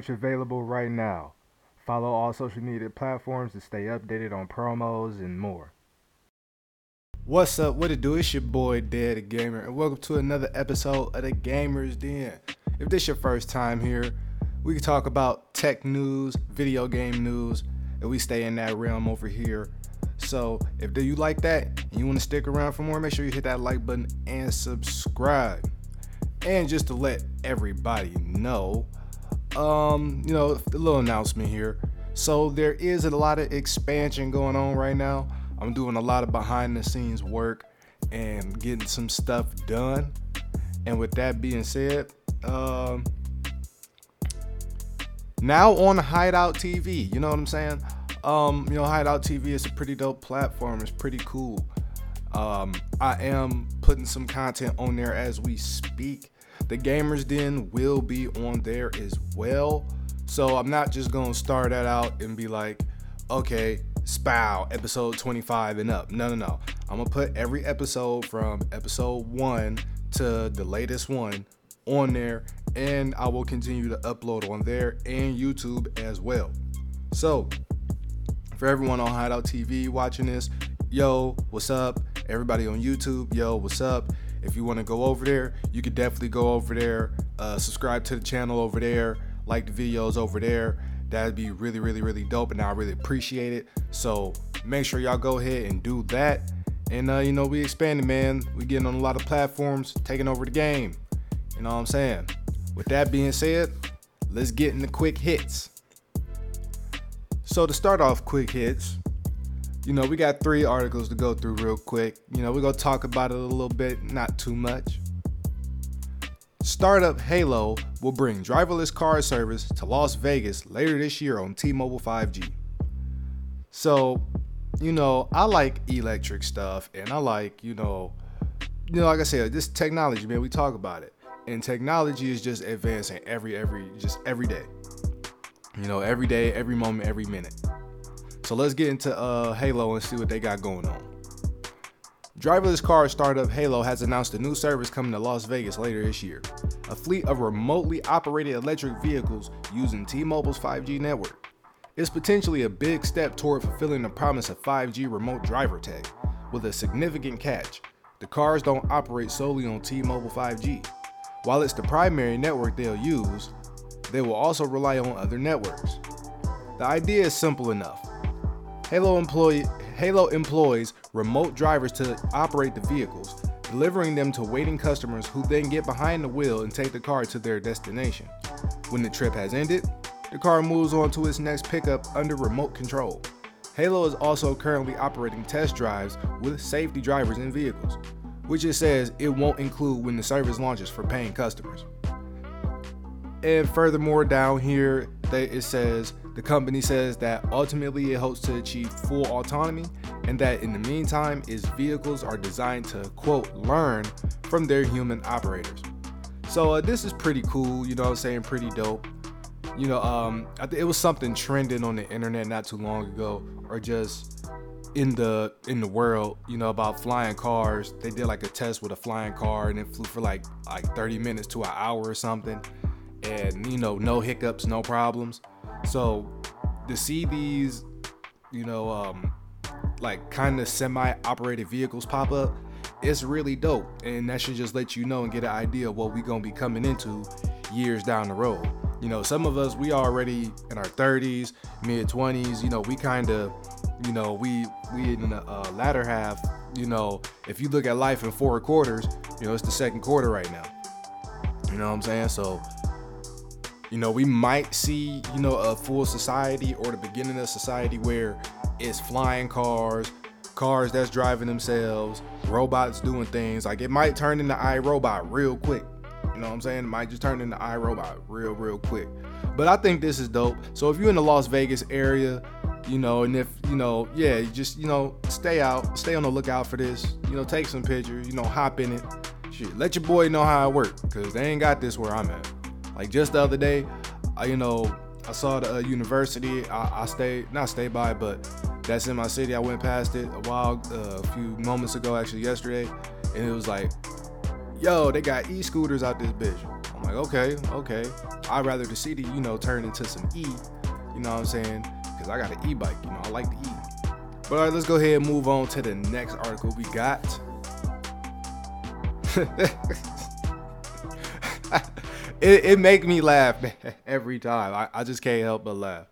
Merch available right now. Follow all social media platforms to stay updated on promos and more. What's up? What it do? It's your boy Dead Gamer, and welcome to another episode of the Gamers Den. If this your first time here, we can talk about tech news, video game news, and we stay in that realm over here. So if you like that and you want to stick around for more, make sure you hit that like button and subscribe. And just to let everybody know, um, you know, a little announcement here. So there is a lot of expansion going on right now. I'm doing a lot of behind the scenes work and getting some stuff done. And with that being said, um, now on Hideout TV, you know what I'm saying? Um, you know, Hideout TV is a pretty dope platform. It's pretty cool. Um, I am putting some content on there as we speak. The Gamers Den will be on there as well. So I'm not just gonna start that out and be like, okay, spow, episode 25 and up. No, no, no. I'm gonna put every episode from episode one to the latest one on there, and I will continue to upload on there and YouTube as well. So, for everyone on Hideout TV watching this, yo, what's up? Everybody on YouTube, yo, what's up? If you want to go over there, you could definitely go over there, uh, subscribe to the channel over there, like the videos over there. That'd be really, really, really dope, and I really appreciate it. So make sure y'all go ahead and do that. And uh, you know, we expanding, man. We getting on a lot of platforms, taking over the game. You know what I'm saying? With that being said, let's get into quick hits. So to start off quick hits, you know, we got three articles to go through real quick. You know, we're going to talk about it a little bit, not too much. Startup Halo will bring driverless car service to Las Vegas later this year on T-Mobile 5G. So, you know, I like electric stuff and I like, you know, you know, like I said, this technology, man, we talk about it. And technology is just advancing every every just every day. You know, every day, every moment, every minute. So let's get into uh, Halo and see what they got going on. Driverless car startup Halo has announced a new service coming to Las Vegas later this year. A fleet of remotely operated electric vehicles using T-Mobile's 5G network. It's potentially a big step toward fulfilling the promise of 5G remote driver tech, with a significant catch. The cars don't operate solely on T-Mobile 5G. While it's the primary network they'll use, they will also rely on other networks. The idea is simple enough. Halo, employ- Halo employs remote drivers to operate the vehicles, delivering them to waiting customers who then get behind the wheel and take the car to their destination. When the trip has ended, the car moves on to its next pickup under remote control. Halo is also currently operating test drives with safety drivers in vehicles, which it says it won't include when the service launches for paying customers. And furthermore, down here, it says the company says that ultimately it hopes to achieve full autonomy and that in the meantime, its vehicles are designed to quote learn from their human operators. So uh, this is pretty cool, you know what I'm saying? Pretty dope. You know, um, it was something trending on the internet not too long ago, or just in the in the world, you know, about flying cars. They did like a test with a flying car and it flew for like like 30 minutes to an hour or something and you know no hiccups no problems so to see these you know um like kind of semi operated vehicles pop up it's really dope. And that should just let you know and get an idea of what we're gonna be coming into years down the road. You know some of us we already in our 30s mid 20s you know we kind of you know we we in the uh, latter half you know if you look at life in four quarters you know it's the second quarter right now. You know what i'm saying? So you know, we might see, you know, a full society or the beginning of society where it's flying cars, cars that's driving themselves, robots doing things. Like it might turn into iRobot real quick. You know what I'm saying? It might just turn into iRobot real, real quick. But I think this is dope. So if you're in the Las Vegas area, you know, and if, you know, yeah, just, you know, stay out, stay on the lookout for this. You know, take some pictures, you know, hop in it. Shit, let your boy know how it works, because they ain't got this where I'm at. Like just the other day, I, you know, I saw the uh, university. I, I stayed, not stay by, but that's in my city. I went past it a while, uh, a few moments ago, actually yesterday, and it was like, yo, they got e-scooters out this bitch. I'm like, okay, okay. I'd rather the CD, you know, turn into some E. You know what I'm saying? Because I got an e-bike. You know, I like the E. But all right, let's go ahead and move on to the next article we got. it, it make me laugh every time. I, I just can't help but laugh.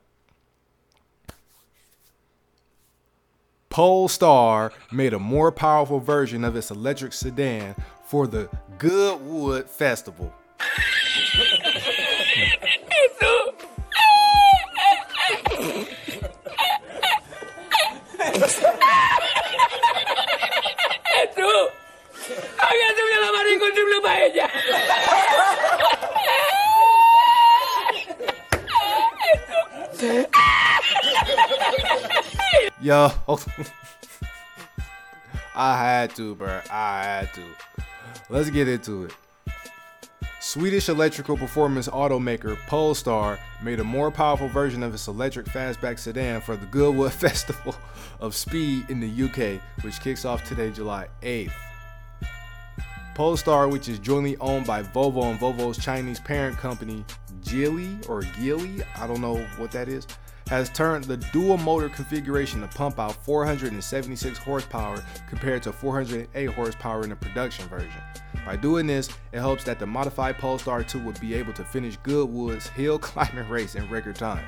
Polestar made a more powerful version of its electric sedan for the Goodwood Festival. Yo. I had to, bro. I had to. Let's get into it. Swedish electrical performance automaker Polestar made a more powerful version of its electric fastback sedan for the Goodwood Festival of Speed in the UK, which kicks off today, July 8th. Polestar, which is jointly owned by Volvo and Volvo's Chinese parent company, Geely or Geely, I don't know what that is, has turned the dual motor configuration to pump out 476 horsepower compared to 408 horsepower in the production version. By doing this, it hopes that the modified Polestar 2 will be able to finish Goodwood's hill climbing race in record time.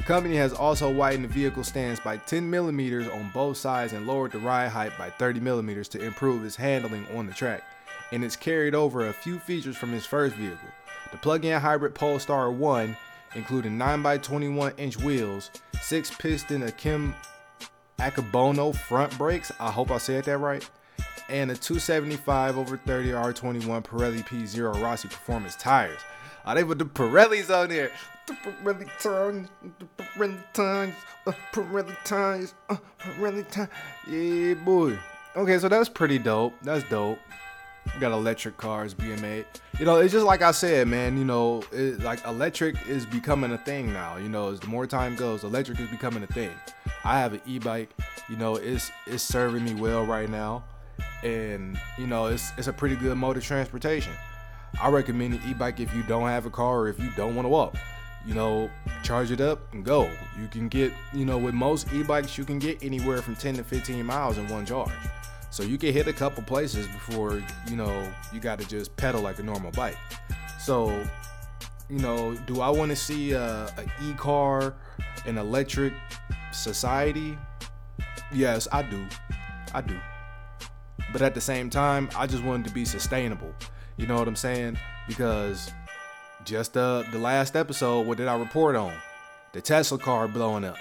The company has also widened the vehicle stance by 10 millimeters on both sides and lowered the ride height by 30 millimeters to improve its handling on the track, and it's carried over a few features from its first vehicle. The plug-in hybrid Polestar 1 including 9x21 inch wheels, 6 piston Akim Akebono front brakes, I hope I said that right, and a 275 over 30 R21 Pirelli P0 Rossi Performance tires. Oh, they put the Pirellis on there. Tires, uh, Pirelli tires. Yeah, boy. Okay, so that's pretty dope. That's dope. We got electric cars being made. You know, it's just like I said, man. You know, it, like electric is becoming a thing now. You know, as the more time goes, electric is becoming a thing. I have an e-bike. You know, it's it's serving me well right now, and you know, it's it's a pretty good mode of transportation. I recommend an e-bike if you don't have a car or if you don't want to walk. You know, charge it up and go. You can get, you know, with most e-bikes, you can get anywhere from 10 to 15 miles in one charge. So you can hit a couple places before you know you got to just pedal like a normal bike. So, you know, do I want to see a, a e-car, an electric society? Yes, I do. I do. But at the same time, I just want it to be sustainable. You know what I'm saying? Because just uh, the last episode, what did I report on? The Tesla car blowing up.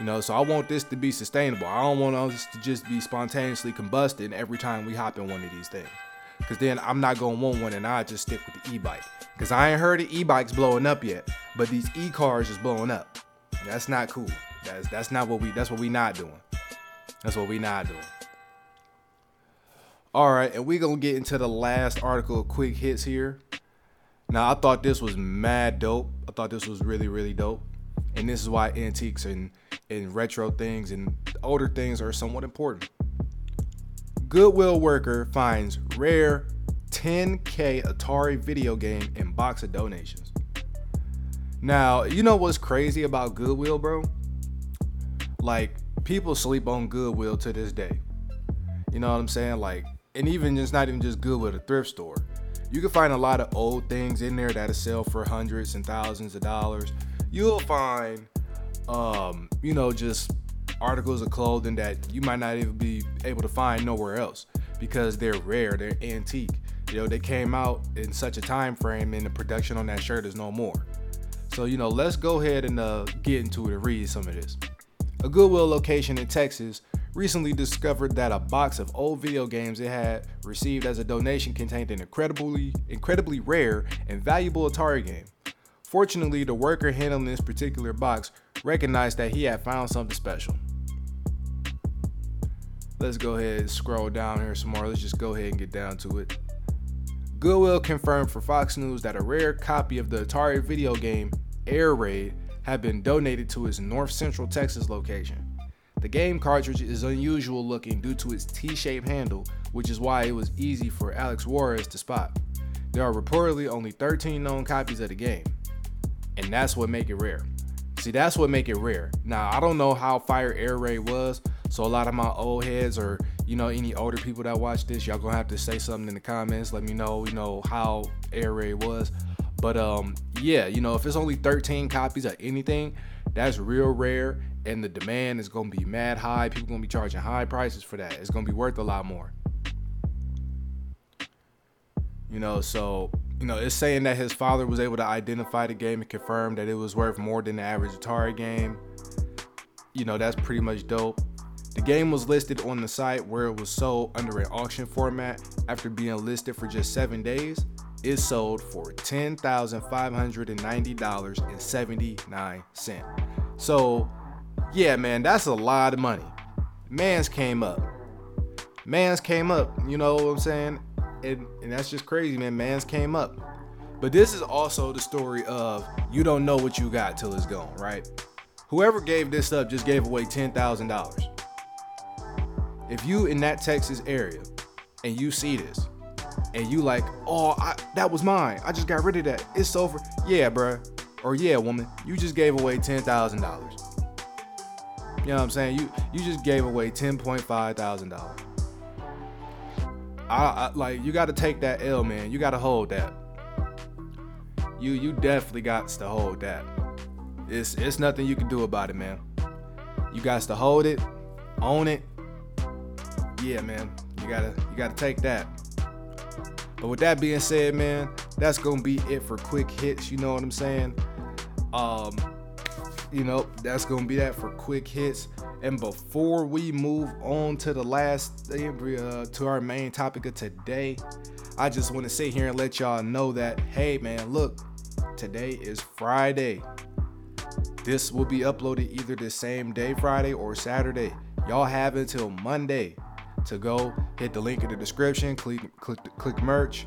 You know, so I want this to be sustainable. I don't want us to just be spontaneously combusting every time we hop in one of these things. Cause then I'm not gonna want one and I just stick with the e-bike. Cause I ain't heard of e-bikes blowing up yet, but these e-cars is blowing up. That's not cool. That's that's not what we that's what we not doing. That's what we not doing. All right, and we gonna get into the last article of quick hits here. Now I thought this was mad dope. I thought this was really really dope, and this is why antiques and and retro things and older things are somewhat important. Goodwill worker finds rare 10K Atari video game in box of donations. Now, you know what's crazy about Goodwill, bro? Like, people sleep on Goodwill to this day. You know what I'm saying? Like, and even it's not even just Goodwill, a thrift store. You can find a lot of old things in there that'll sell for hundreds and thousands of dollars. You'll find um, you know, just articles of clothing that you might not even be able to find nowhere else because they're rare, they're antique. You know, they came out in such a time frame and the production on that shirt is no more. So, you know, let's go ahead and uh, get into it and read some of this. A Goodwill location in Texas recently discovered that a box of old video games it had received as a donation contained an incredibly incredibly rare and valuable Atari game. Fortunately, the worker handling this particular box recognized that he had found something special. Let's go ahead and scroll down here some more. Let's just go ahead and get down to it. Goodwill confirmed for Fox News that a rare copy of the Atari video game Air Raid had been donated to his North Central Texas location. The game cartridge is unusual looking due to its T shaped handle, which is why it was easy for Alex Juarez to spot. there are reportedly only 13 known copies of the game, and that's what make it rare. See, that's what make it rare. Now, I don't know how Fire Air Raid was, so a lot of my old heads or you know any older people that watch this, y'all gonna have to say something in the comments. Let me know, you know how Air Raid was. But um, yeah, you know if it's only 13 copies of anything, that's real rare, and the demand is gonna be mad high. People gonna be charging high prices for that. It's gonna be worth a lot more. You know, so you know, it's saying that his father was able to identify the game and confirm that it was worth more than the average Atari game. You know, that's pretty much dope. The game was listed on the site where it was sold under an auction format. After being listed for just seven days, it sold for $10,590.79. So, yeah, man, that's a lot of money. Mans came up. Mans came up, you know what I'm saying? and, and that's just crazy, man. Man's came up. But this is also the story of you don't know what you got till it's gone, right? Whoever gave this up just gave away $10,000. If you in that Texas area and you see this and you like, oh, I, that was mine. I just got rid of that. It's over. Yeah, bruh. Or yeah, woman, you just gave away $10,000. You know what I'm saying? You you just gave away $10.5 thousand. I, I like you got to take that L, man. You got to hold that. You you definitely got to hold that. It's it's nothing you can do about it, man. You got to hold it, own it. Yeah, man. You gotta you gotta take that. But with that being said, man, that's gonna be it for quick hits. You know what I'm saying? Um, you know that's gonna be that for quick hits. And before we move on to the last, uh, to our main topic of today, I just want to sit here and let y'all know that, hey man, look, today is Friday. This will be uploaded either the same day, Friday or Saturday. Y'all have until Monday to go hit the link in the description, click click click merch,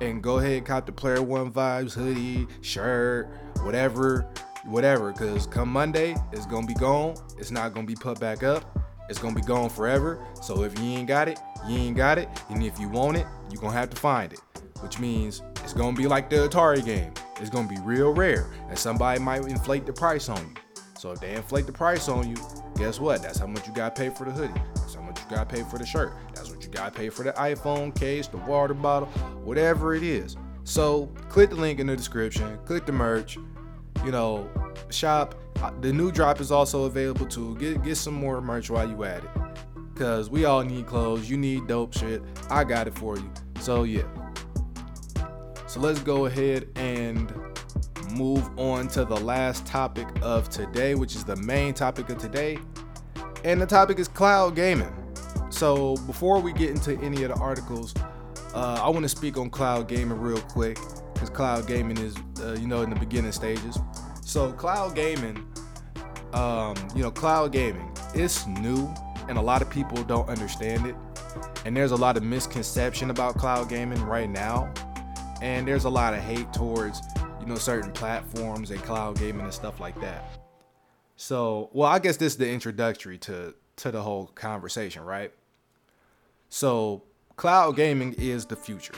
and go ahead and cop the Player One Vibes hoodie, shirt, whatever whatever, because come Monday, it's gonna be gone. It's not gonna be put back up. It's gonna be gone forever. So if you ain't got it, you ain't got it. And if you want it, you're gonna have to find it. Which means it's gonna be like the Atari game. It's gonna be real rare. And somebody might inflate the price on you. So if they inflate the price on you, guess what? That's how much you gotta pay for the hoodie. That's how much you gotta pay for the shirt. That's what you gotta pay for the iPhone case, the water bottle, whatever it is. So click the link in the description, click the merch, you know, shop. Uh, the new drop is also available too. Get get some more merch while you at it. Cause we all need clothes. You need dope shit. I got it for you. So yeah. So let's go ahead and move on to the last topic of today, which is the main topic of today. And the topic is cloud gaming. So before we get into any of the articles, uh, I want to speak on cloud gaming real quick because cloud gaming is, uh, you know, in the beginning stages. So cloud gaming, um, you know, cloud gaming, it's new, and a lot of people don't understand it. And there's a lot of misconception about cloud gaming right now, and there's a lot of hate towards, you know, certain platforms and cloud gaming and stuff like that. So, well, I guess this is the introductory to to the whole conversation, right? So, cloud gaming is the future.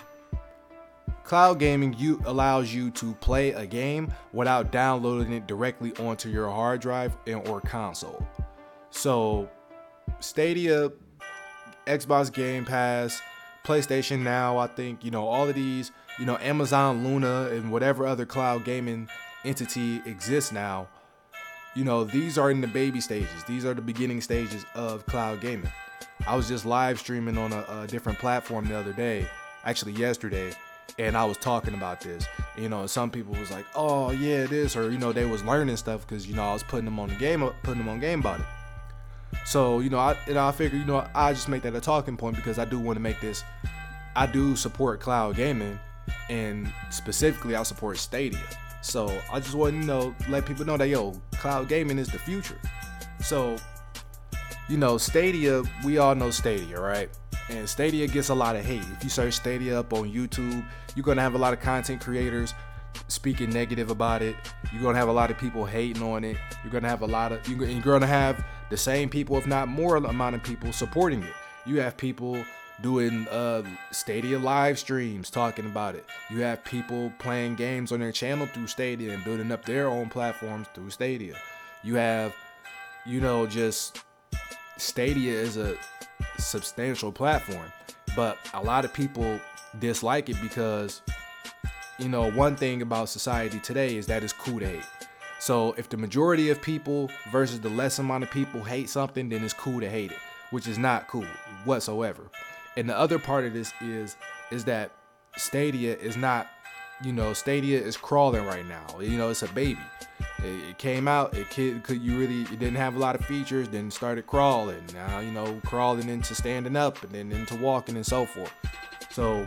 Cloud gaming you allows you to play a game without downloading it directly onto your hard drive and or console. So Stadia, Xbox Game Pass, PlayStation Now, I think, you know, all of these, you know, Amazon Luna and whatever other cloud gaming entity exists now, you know, these are in the baby stages. These are the beginning stages of cloud gaming. I was just live streaming on a, a different platform the other day, actually yesterday, and I was talking about this. You know, some people was like, "Oh yeah, this," or you know, they was learning stuff because you know I was putting them on the game, putting them on game about it. So you know, I and I figure you know I just make that a talking point because I do want to make this. I do support cloud gaming, and specifically I support Stadia. So I just want to you know let people know that yo, cloud gaming is the future. So you know, Stadia, we all know Stadia, right? And Stadia gets a lot of hate. If you search Stadia up on YouTube, you're gonna have a lot of content creators speaking negative about it. You're gonna have a lot of people hating on it. You're gonna have a lot of you're gonna have the same people, if not more amount of people supporting it. You have people, doing uh, Stadia live streams talking about it. You have people playing games on their channel through Stadia and building up their own platforms through Stadia. You have, you know, just Stadia is a substantial platform, but a lot of people dislike it because, you know, one thing about society today is that it's cool to hate. So if the majority of people versus the less amount of people hate something, then it's cool to hate it, which is not cool whatsoever. And the other part of this is is that Stadia is not, you know, Stadia is crawling right now. You know, it's a baby. It, it came out, it could you really it didn't have a lot of features, then started crawling. Now, you know, crawling into standing up and then into walking and so forth. So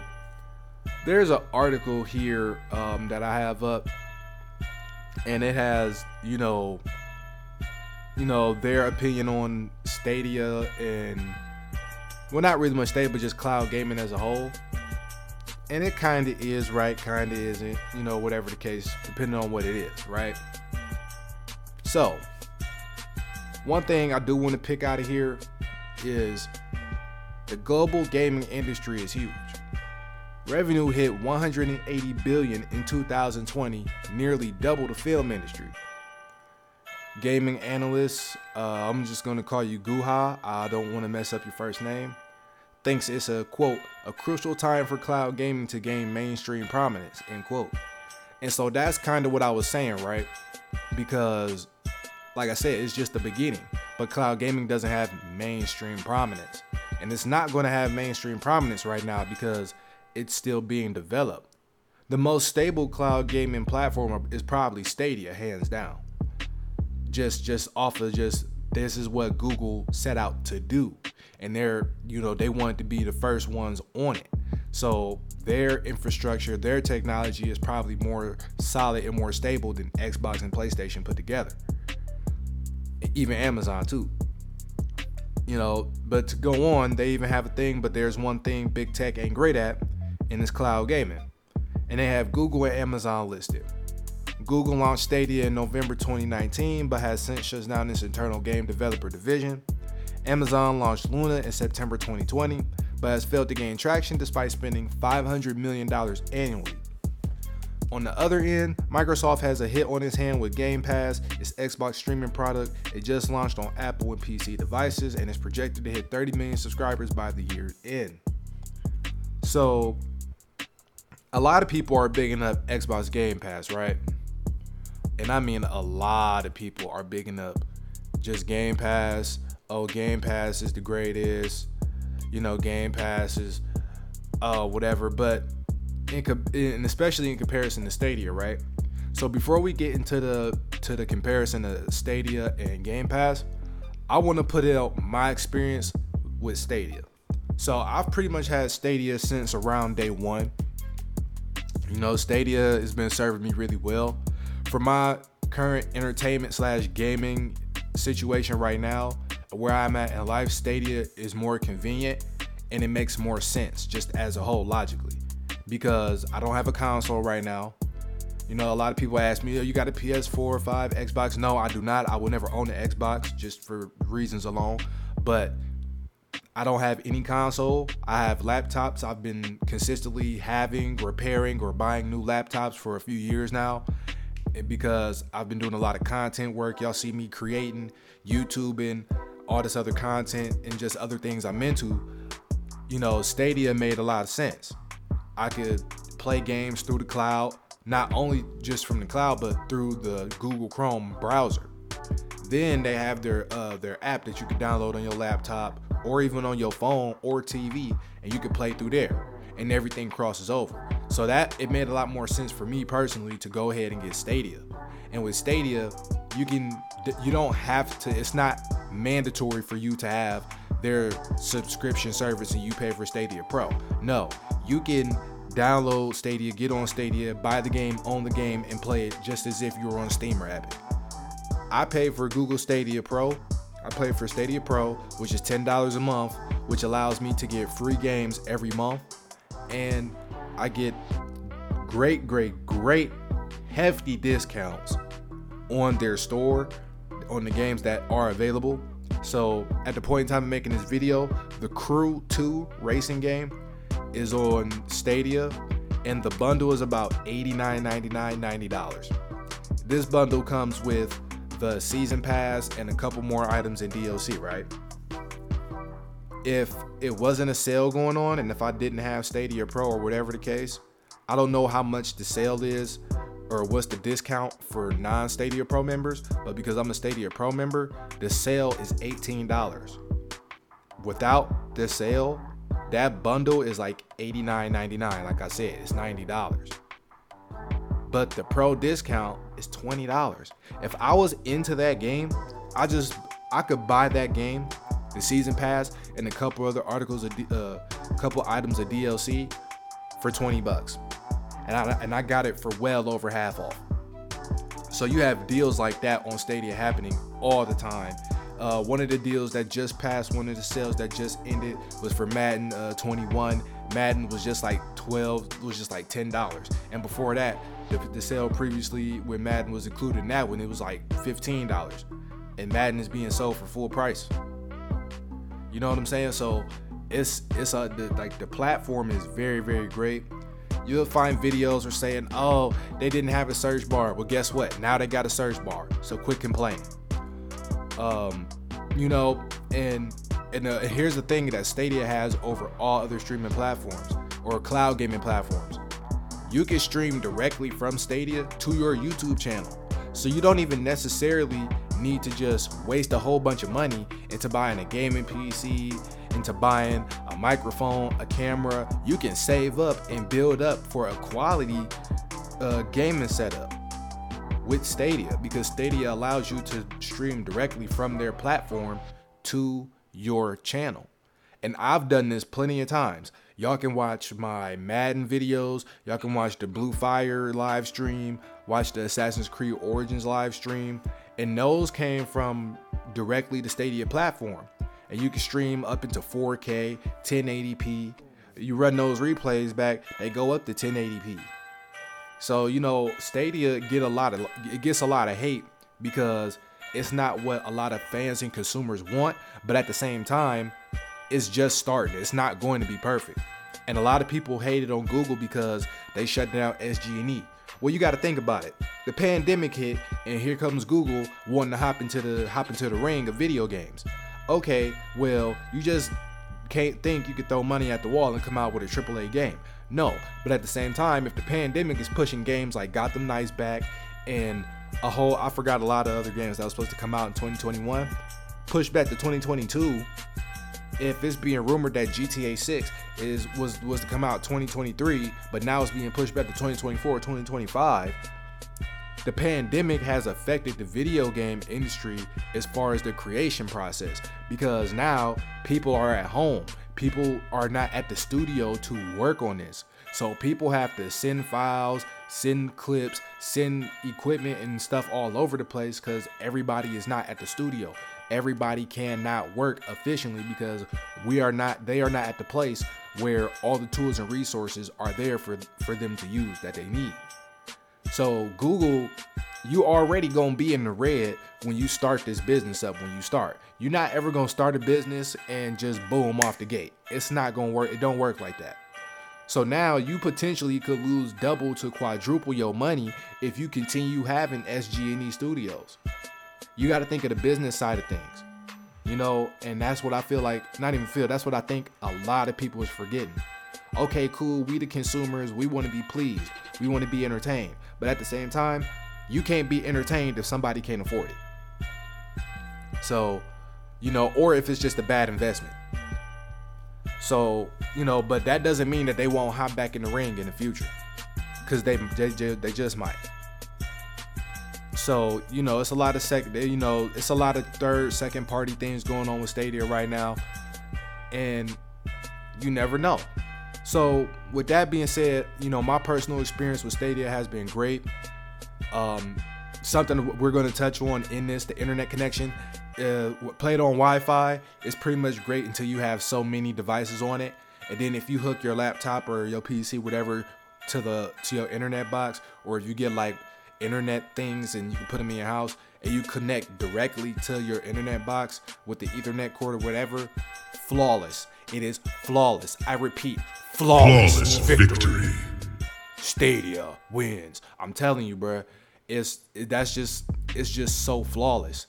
there's an article here um, that I have up, and it has, you know, you know, their opinion on Stadia and well, not really much Stadia, but just cloud gaming as a whole. And it kind of is right, kind of isn't, you know, whatever the case, depending on what it is, right? So, one thing I do want to pick out of here is the global gaming industry is huge. Revenue hit 180 billion in 2020, nearly double the film industry. Gaming analyst, uh, I'm just gonna call you Guha. I don't want to mess up your first name. Thinks it's a quote a crucial time for cloud gaming to gain mainstream prominence. End quote. And so that's kind of what I was saying, right? Because, like I said, it's just the beginning. But cloud gaming doesn't have mainstream prominence, and it's not going to have mainstream prominence right now because it's still being developed. The most stable cloud gaming platform is probably Stadia, hands down. Just just off of just this is what Google set out to do. And they're, you know, they wanted to be the first ones on it. So their infrastructure, their technology is probably more solid and more stable than Xbox and PlayStation put together. Even Amazon too you know but to go on they even have a thing but there's one thing big tech ain't great at and it's cloud gaming. And they have Google and Amazon listed. Google launched Stadia in November 2019, but has since shut down its internal game developer division. Amazon launched Luna in September 2020, but has failed to gain traction despite spending $500 million annually. On the other end, Microsoft has a hit on its hand with Game Pass, its Xbox streaming product. It just launched on Apple and PC devices and is projected to hit 30 million subscribers by the year's end. So, a lot of people are bigging up Xbox Game Pass, right? And I mean a lot of people are bigging up just Game Pass. Oh, Game Pass is the greatest. You know, Game Pass is uh whatever, but in, in especially in comparison to Stadia, right? So before we get into the to the comparison of Stadia and Game Pass, I want to put out my experience with Stadia. So I've pretty much had Stadia since around day one. You know, Stadia has been serving me really well. For my current entertainment slash gaming situation right now, where I'm at in life, Stadia is more convenient and it makes more sense just as a whole logically. Because I don't have a console right now. You know, a lot of people ask me, oh, you got a PS4 or 5, Xbox? No, I do not. I will never own an Xbox just for reasons alone. But I don't have any console. I have laptops I've been consistently having, repairing, or buying new laptops for a few years now because I've been doing a lot of content work. Y'all see me creating, YouTubing, all this other content, and just other things I'm into. You know, Stadia made a lot of sense. I could play games through the cloud, not only just from the cloud, but through the Google Chrome browser. Then they have their uh, their app that you can download on your laptop or even on your phone or TV, and you can play through there, and everything crosses over. So that it made a lot more sense for me personally to go ahead and get Stadia. And with Stadia, you can you don't have to. It's not mandatory for you to have their subscription service and you pay for Stadia Pro. No, you can download Stadia, get on Stadia, buy the game, own the game, and play it just as if you were on Steam or Epic. I pay for Google Stadia Pro I play for Stadia Pro, which is $10 a month, which allows me to get free games every month. And I get great, great, great hefty discounts on their store on the games that are available. So at the point in time of making this video, the Crew 2 racing game is on Stadia, and the bundle is about $89.99, $90. This bundle comes with the season pass and a couple more items in DLC, right? If it wasn't a sale going on, and if I didn't have Stadia Pro or whatever the case, I don't know how much the sale is or what's the discount for non Stadia Pro members, but because I'm a Stadia Pro member, the sale is $18. Without the sale, that bundle is like $89.99. Like I said, it's $90. But the pro discount is $20. If I was into that game, I just I could buy that game, the season pass, and a couple other articles, a uh, couple items of DLC for 20 bucks and I, and I got it for well over half off. So you have deals like that on Stadia happening all the time. Uh, one of the deals that just passed, one of the sales that just ended was for Madden uh, 21. Madden was just like 12, was just like $10. And before that, the, the sale previously when Madden was included in that one, it was like $15. And Madden is being sold for full price. You know what I'm saying? So it's it's a the, like the platform is very very great you'll find videos are saying, oh, they didn't have a search bar. Well, guess what? Now they got a search bar. So quit complaining. Um, you know, and and, uh, here's the thing that Stadia has over all other streaming platforms or cloud gaming platforms. You can stream directly from Stadia to your YouTube channel. So you don't even necessarily need to just waste a whole bunch of money into buying a gaming PC into buying a microphone, a camera, you can save up and build up for a quality uh, gaming setup with Stadia because Stadia allows you to stream directly from their platform to your channel. And I've done this plenty of times. Y'all can watch my Madden videos. Y'all can watch the Blue Fire live stream, watch the Assassin's Creed Origins live stream. And those came from directly the Stadia platform and you can stream up into 4K, 1080p. You run those replays back, they go up to 1080p. So you know, Stadia get a lot of it gets a lot of hate because it's not what a lot of fans and consumers want, but at the same time, it's just starting. It's not going to be perfect. And a lot of people hated on Google because they shut down SG&E. Well, you got to think about it. The pandemic hit, and here comes Google wanting to hop into the hop into the ring of video games okay, well, you just can't think you could throw money at the wall and come out with a AAA game. No, but at the same time, if the pandemic is pushing games like Gotham Knights back and a whole, I forgot a lot of other games that was supposed to come out in 2021, push back to 2022. If it's being rumored that GTA 6 is was was to come out 2023, but now it's being pushed back to 2024, 2025, the pandemic has affected the video game industry as far as the creation process because now people are at home. People are not at the studio to work on this. So people have to send files, send clips, send equipment and stuff all over the place because everybody is not at the studio. Everybody cannot work efficiently because we are not they are not at the place where all the tools and resources are there for for them to use that they need. So Google, you already gonna be in the red when you start this business up. When you start, you're not ever gonna start a business and just boom off the gate. It's not gonna work. It don't work like that. So now you potentially could lose double to quadruple your money if you continue having SG&E studios. You got to think of the business side of things. You know, and that's what I feel like, not even feel, that's what I think a lot of people is forgetting. Okay, cool, we the consumers, we want to be pleased. We want to be entertained. But at the same time, you can't be entertained if somebody can't afford it. So, you know, or if it's just a bad investment. So, you know, but that doesn't mean that they won't hop back in the ring in the future. Cause they they, they just might. So, you know, it's a lot of second, you know, it's a lot of third, second party things going on with Stadia right now. And you never know. So, with that being said, you know, my personal experience with Stadia has been great. Um, something we're going to touch on in this the internet connection. Uh, played on Wi Fi is pretty much great until you have so many devices on it. And then if you hook your laptop or your PC, whatever, to the to your internet box, or if you get like internet things and you can put them in your house, and you connect directly to your internet box with the Ethernet cord or whatever, flawless. It is flawless. I repeat, flawless, Flawless victory. Stadia wins. I'm telling you, bruh. It's that's just it's just so flawless.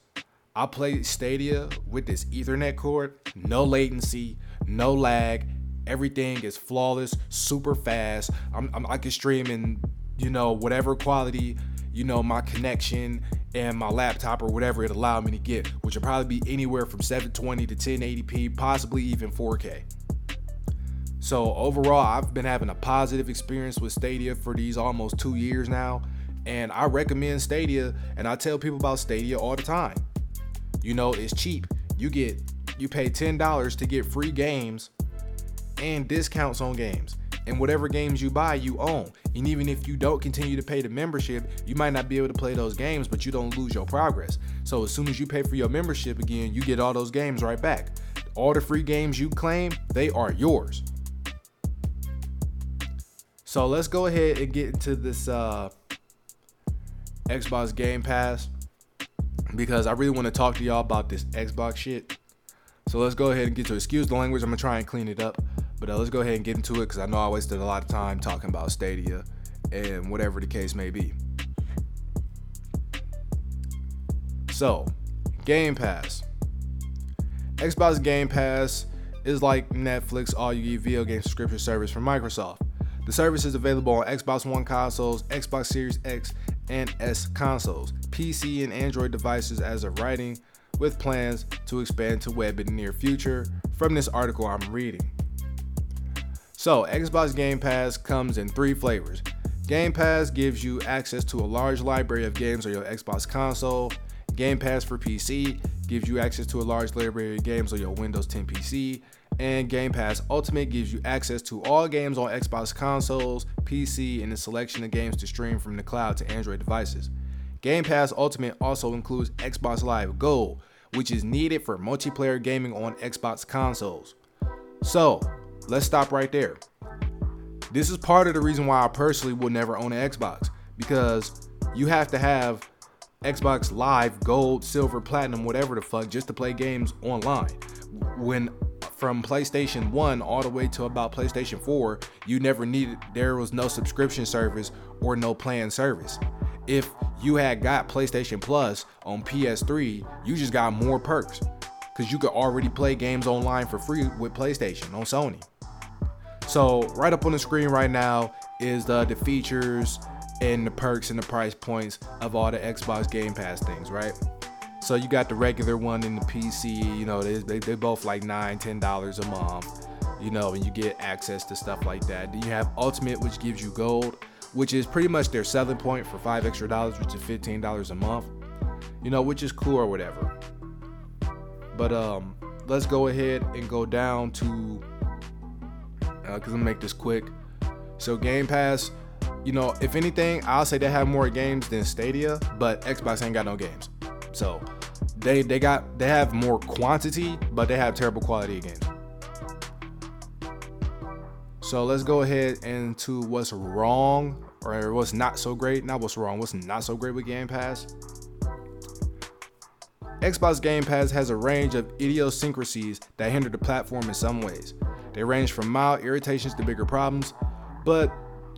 I play Stadia with this Ethernet cord, no latency, no lag. Everything is flawless, super fast. I'm, I'm I can stream in you know whatever quality you know my connection and my laptop or whatever it allowed me to get, which will probably be anywhere from 720 to 1080p, possibly even 4K. So overall, I've been having a positive experience with Stadia for these almost two years now, and I recommend Stadia, and I tell people about Stadia all the time. You know, it's cheap. You get you pay ten dollars to get free games and discounts on games. And whatever games you buy, you own. And even if you don't continue to pay the membership, you might not be able to play those games, but you don't lose your progress. So as soon as you pay for your membership again, you get all those games right back. All the free games you claim, they are yours. So let's go ahead and get into this uh, Xbox Game Pass because I really want to talk to y'all about this Xbox shit. So let's go ahead and get to. Excuse the language, I'm gonna try and clean it up, but uh, let's go ahead and get into it because I know I wasted a lot of time talking about Stadia and whatever the case may be. So, Game Pass. Xbox Game Pass is like Netflix all you get video game subscription service from Microsoft. The service is available on Xbox One consoles, Xbox Series X and S consoles, PC and Android devices as of writing, with plans to expand to web in the near future, from this article I'm reading. So, Xbox Game Pass comes in three flavors. Game Pass gives you access to a large library of games on your Xbox console. Game Pass for PC gives you access to a large library of games on your Windows 10 PC and Game Pass Ultimate gives you access to all games on Xbox consoles, PC, and a selection of games to stream from the cloud to Android devices. Game Pass Ultimate also includes Xbox Live Gold, which is needed for multiplayer gaming on Xbox consoles. So, let's stop right there. This is part of the reason why I personally will never own an Xbox because you have to have Xbox Live Gold, Silver, Platinum, whatever the fuck, just to play games online. When from PlayStation 1 all the way to about PlayStation 4, you never needed, there was no subscription service or no plan service. If you had got PlayStation Plus on PS3, you just got more perks because you could already play games online for free with PlayStation on Sony. So, right up on the screen right now is the, the features and the perks and the price points of all the Xbox Game Pass things, right? So you got the regular one in the PC, you know, they, they, they both like nine, ten dollars a month, you know, and you get access to stuff like that. Then you have Ultimate, which gives you gold, which is pretty much their selling point for five extra dollars, which is fifteen dollars a month, you know, which is cool or whatever. But um, let's go ahead and go down to because uh, I'm gonna make this quick. So Game Pass, you know, if anything, I'll say they have more games than Stadia, but Xbox ain't got no games. So they they got they have more quantity, but they have terrible quality again. So let's go ahead into what's wrong or what's not so great. Not what's wrong, what's not so great with Game Pass. Xbox Game Pass has a range of idiosyncrasies that hinder the platform in some ways. They range from mild irritations to bigger problems, but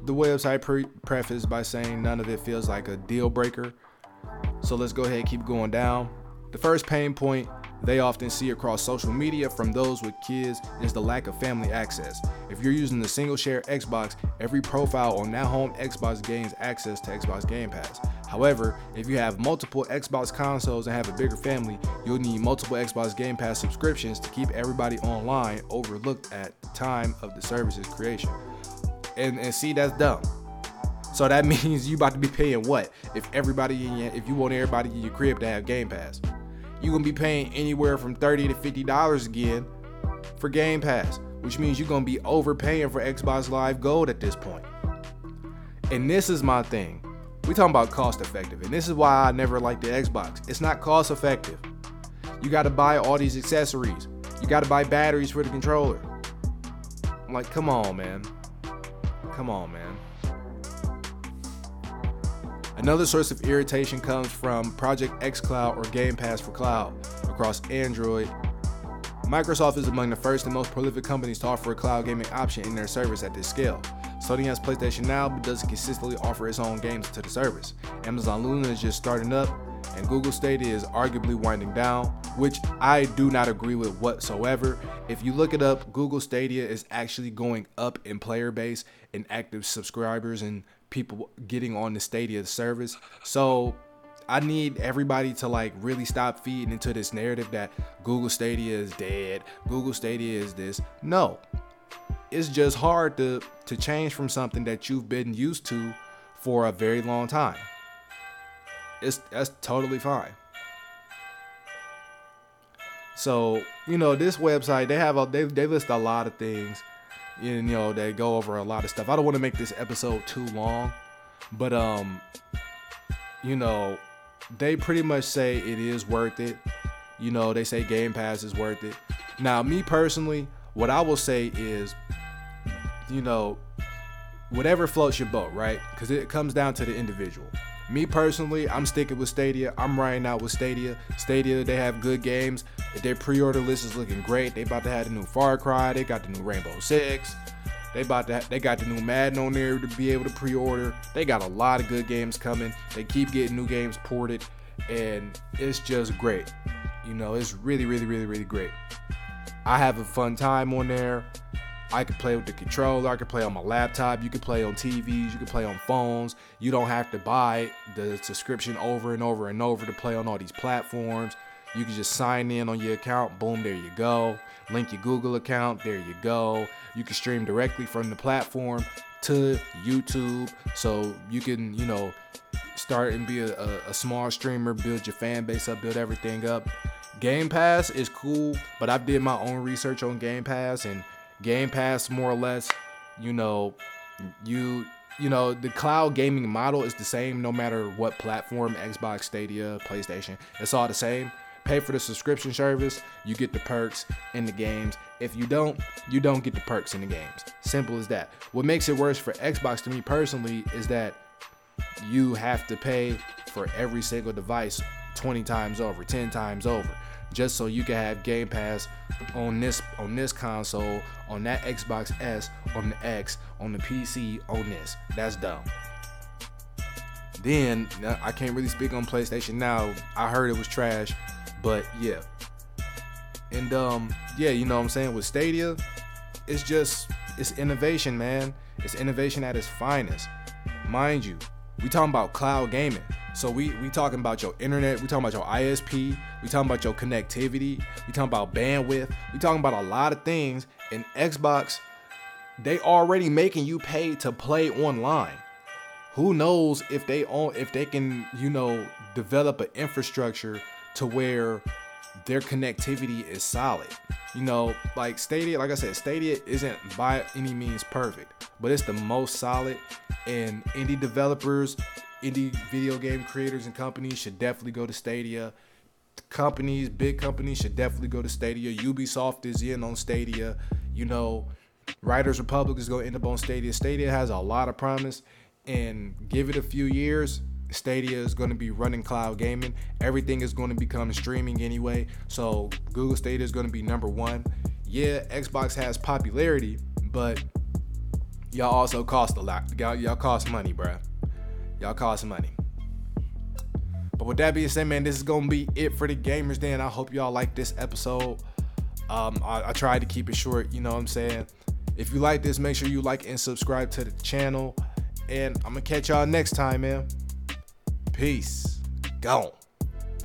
the website pre- prefaced by saying none of it feels like a deal breaker. So let's go ahead and keep going down. The first pain point they often see across social media from those with kids is the lack of family access. If you're using the single share Xbox, every profile on that home Xbox gains access to Xbox Game Pass. However, if you have multiple Xbox consoles and have a bigger family, you'll need multiple Xbox Game Pass subscriptions to keep everybody online overlooked at the time of the service's creation. And, and see, that's dumb. So that means you about to be paying what? If everybody in your, if you want everybody in your crib to have Game Pass, you're gonna be paying anywhere from 30 to 50 dollars again for Game Pass, which means you're gonna be overpaying for Xbox Live Gold at this point. And this is my thing. We talking about cost effective, and this is why I never liked the Xbox. It's not cost effective. You got to buy all these accessories. You got to buy batteries for the controller. I'm like, come on, man. Come on, man. Another source of irritation comes from Project xCloud or Game Pass for Cloud across Android. Microsoft is among the first and most prolific companies to offer a cloud gaming option in their service at this scale. Sony has PlayStation Now but doesn't consistently offer its own games to the service. Amazon Luna is just starting up, and Google Stadia is arguably winding down, which I do not agree with whatsoever. If you look it up, Google Stadia is actually going up in player base and active subscribers and people getting on the Stadia service. So I need everybody to like really stop feeding into this narrative that Google Stadia is dead, Google Stadia is this. No. It's just hard to to change from something that you've been used to for a very long time. It's that's totally fine. So, you know, this website they have a they, they list a lot of things you know they go over a lot of stuff. I don't want to make this episode too long but um you know they pretty much say it is worth it. You know they say game pass is worth it. Now me personally what i will say is you know whatever floats your boat right? Because it comes down to the individual me personally i'm sticking with stadia i'm riding out with stadia stadia they have good games their pre-order list is looking great. They about to have the new Far Cry. They got the new Rainbow Six. They about to. They got the new Madden on there to be able to pre-order. They got a lot of good games coming. They keep getting new games ported, and it's just great. You know, it's really, really, really, really great. I have a fun time on there. I can play with the controller. I can play on my laptop. You can play on TVs. You can play on phones. You don't have to buy the subscription over and over and over to play on all these platforms. You can just sign in on your account. Boom, there you go. Link your Google account. There you go. You can stream directly from the platform to YouTube. So you can, you know, start and be a, a, a small streamer, build your fan base up, build everything up. Game Pass is cool, but I did my own research on Game Pass and Game Pass more or less, you know, you you know, the cloud gaming model is the same no matter what platform, Xbox, Stadia, PlayStation. It's all the same. Pay for the subscription service, you get the perks in the games. If you don't, you don't get the perks in the games. Simple as that. What makes it worse for Xbox to me personally is that you have to pay for every single device 20 times over, 10 times over just so you can have Game Pass on this on this console, on that Xbox S, on the X, on the PC, on this. That's dumb. Then I can't really speak on PlayStation now. I heard it was trash. But yeah. And um, yeah, you know what I'm saying? With Stadia, it's just it's innovation, man. It's innovation at its finest. Mind you, we talking about cloud gaming. So we we talking about your internet, we talking about your ISP, we talking about your connectivity, we talking about bandwidth, we talking about a lot of things. And Xbox, they already making you pay to play online. Who knows if they own if they can, you know, develop an infrastructure to where their connectivity is solid. You know, like Stadia, like I said, Stadia isn't by any means perfect, but it's the most solid. And indie developers, indie video game creators, and companies should definitely go to Stadia. Companies, big companies should definitely go to Stadia. Ubisoft is in on Stadia. You know, Riders Republic is going to end up on Stadia. Stadia has a lot of promise, and give it a few years, Stadia is going to be running cloud gaming. Everything is going to become streaming anyway. So Google Stadia is going to be number one. Yeah, Xbox has popularity, but y'all also cost a lot. Y'all, y'all cost money, bruh. Y'all cost money. But with that being said, man, this is gonna be it for the gamers. Then I hope y'all like this episode. Um, I, I tried to keep it short. You know what I'm saying? If you like this, make sure you like and subscribe to the channel. And I'm gonna catch y'all next time, man. Peace. Gone.